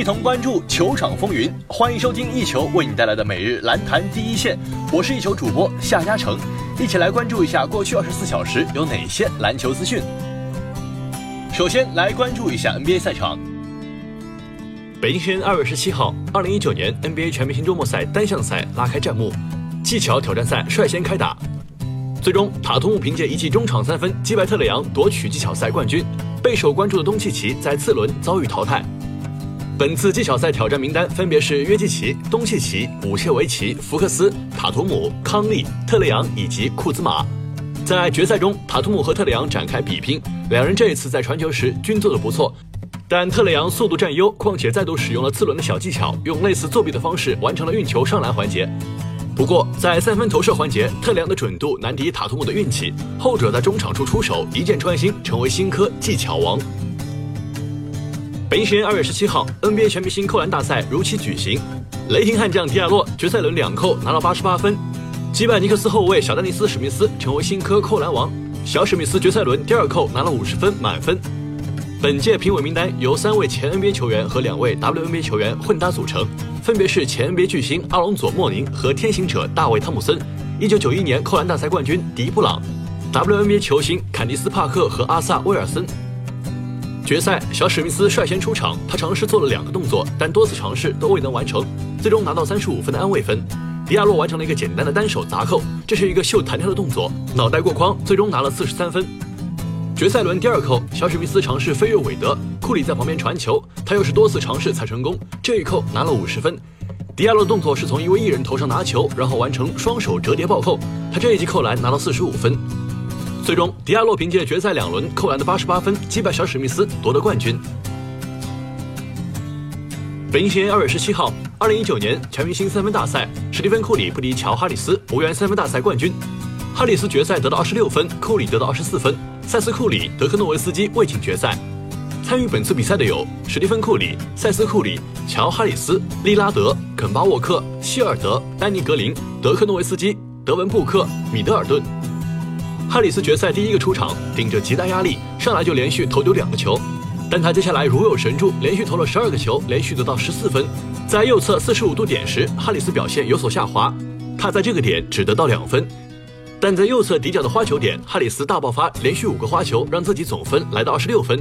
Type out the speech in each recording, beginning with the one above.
一同关注球场风云。欢迎收听一球为你带来的每日篮坛第一线，我是一球主播夏嘉诚，一起来关注一下过去二十四小时有哪些篮球资讯。首先来关注一下 NBA 赛场。北京时间二月十七号，二零一九年 NBA 全明星周末赛单项赛拉开战幕，技巧挑战赛率先开打。最终，塔图姆凭借一记中场三分击败特雷杨，夺取技巧赛冠军。备受关注的东契奇在次轮遭遇淘汰。本次技巧赛挑战名单分别是约基奇、东契奇、武切维奇、福克斯、塔图姆、康利、特雷杨以及库兹马。在决赛中，塔图姆和特雷杨展开比拼，两人这一次在传球时均做得不错，但特雷杨速度占优，况且再度使用了次轮的小技巧，用类似作弊的方式完成了运球上篮环节。不过，在三分投射环节，特雷杨的准度难敌塔图姆的运气，后者在中场处出手，一箭穿心，成为新科技巧王。北京时间二月十七号，NBA 全明星扣篮大赛如期举行，雷霆悍将迪亚洛决赛轮两扣拿到八十八分，击败尼克斯后卫小丹尼斯史密斯，成为新科扣篮王。小史密斯决赛轮第二扣拿了五十分满分。本届评委名单由三位前 NBA 球员和两位 WNBA 球员混搭组成。分别是前 NBA 巨星阿隆佐·莫宁和天行者大卫·汤姆森，1991年扣篮大赛冠军迪布朗，WNBA 球星坎迪斯·帕克和阿萨·威尔森。决赛，小史密斯率先出场，他尝试做了两个动作，但多次尝试都未能完成，最终拿到35分的安慰分。迪亚洛完成了一个简单的单手砸扣，这是一个秀弹跳的动作，脑袋过框，最终拿了43分。决赛轮第二扣，小史密斯尝试飞跃韦德，库里在旁边传球，他又是多次尝试才成功。这一扣拿了五十分。迪亚洛的动作是从一位艺人头上拿球，然后完成双手折叠暴扣，他这一记扣篮拿到四十五分。最终，迪亚洛凭借决赛两轮扣篮的八十八分击败小史密斯，夺得冠军。北京时间二月十七号，二零一九年全明星三分大赛，史蒂芬库里不敌乔哈里斯，无缘三分大赛冠军。哈里斯决赛得到二十六分，库里得到二十四分。塞斯·库里、德克诺维斯基未进决赛。参与本次比赛的有史蒂芬·库里、塞斯·库里、乔·哈里斯、利拉德、肯巴·沃克、希尔德、丹尼·格林、德克诺维斯基、德文·布克、米德尔顿。哈里斯决赛第一个出场，顶着极大压力，上来就连续投丢两个球，但他接下来如有神助，连续投了十二个球，连续得到十四分。在右侧四十五度点时，哈里斯表现有所下滑，他在这个点只得到两分。但在右侧底角的花球点，哈里斯大爆发，连续五个花球，让自己总分来到二十六分。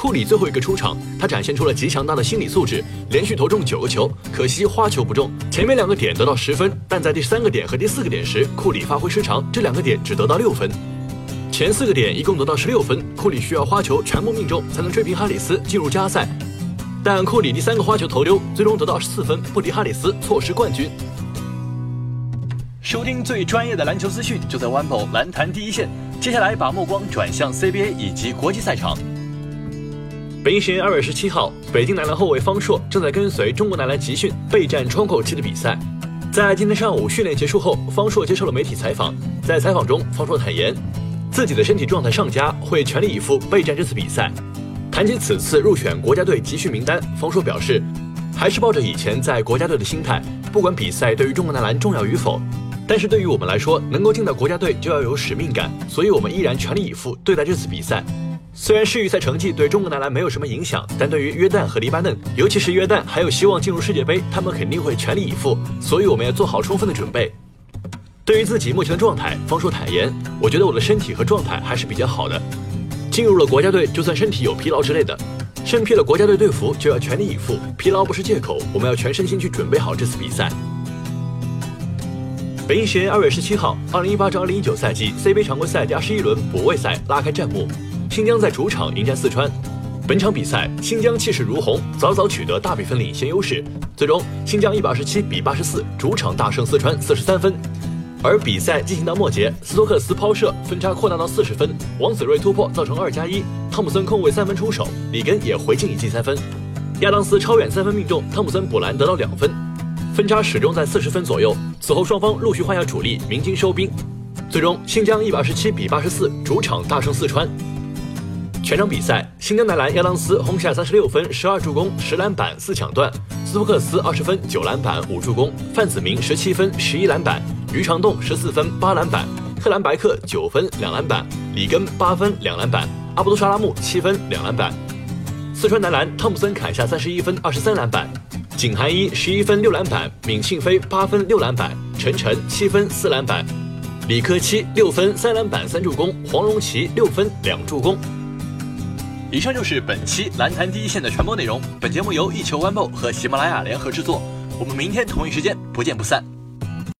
库里最后一个出场，他展现出了极强大的心理素质，连续投中九个球，可惜花球不中。前面两个点得到十分，但在第三个点和第四个点时，库里发挥失常，这两个点只得到六分。前四个点一共得到十六分，库里需要花球全部命中才能追平哈里斯进入加赛。但库里第三个花球投丢，最终得到十四分，不敌哈里斯，错失冠军。收听最专业的篮球资讯，就在 OneBall 篮坛第一线。接下来把目光转向 CBA 以及国际赛场。北京时间二月十七号，北京男篮后卫方硕正在跟随中国男篮集训备战窗口期的比赛。在今天上午训练结束后，方硕接受了媒体采访。在采访中，方硕坦言自己的身体状态上佳，会全力以赴备战这次比赛。谈及此次入选国家队集训名单，方硕表示，还是抱着以前在国家队的心态，不管比赛对于中国男篮重要与否。但是对于我们来说，能够进到国家队就要有使命感，所以我们依然全力以赴对待这次比赛。虽然世预赛成绩对中国男篮没有什么影响，但对于约旦和黎巴嫩，尤其是约旦还有希望进入世界杯，他们肯定会全力以赴，所以我们要做好充分的准备。对于自己目前的状态，方硕坦言：“我觉得我的身体和状态还是比较好的。进入了国家队，就算身体有疲劳之类的，身披了国家队队服就要全力以赴，疲劳不是借口，我们要全身心去准备好这次比赛。”北京时间二月十七号，二零一八至二零一九赛季 C 杯常规赛第二十一轮补位赛拉开战幕，新疆在主场迎战四川。本场比赛，新疆气势如虹，早早取得大比分领先优势，最终新疆一百二十七比八十四主场大胜四川四十三分。而比赛进行到末节，斯托克斯抛射分差扩大到四十分，王子睿突破造成二加一，汤姆森空位三分出手，里根也回敬一记三分，亚当斯超远三分命中，汤姆森补篮得到两分。分差始终在四十分左右。此后双方陆续换下主力，鸣金收兵。最终，新疆一百二十七比八十四主场大胜四川。全场比赛，新疆男篮亚当斯轰下三十六分、十二助攻、十篮板、四抢断；斯托克斯二十分、九篮板、五助攻；范子铭十七分、十一篮板；于长栋十四分、八篮板；特兰白克九分、两篮板；里根八分、两篮板；阿卜杜沙拉木七分、两篮板。四川男篮汤普森砍下三十一分二十三篮板，景寒一十一分六篮板，闵庆飞八分六篮板，陈晨七分四篮板，李科七六分三篮板三助攻，黄荣奇六分两助攻。以上就是本期蓝坛第一线的全部内容。本节目由一球晚报和喜马拉雅联合制作。我们明天同一时间不见不散。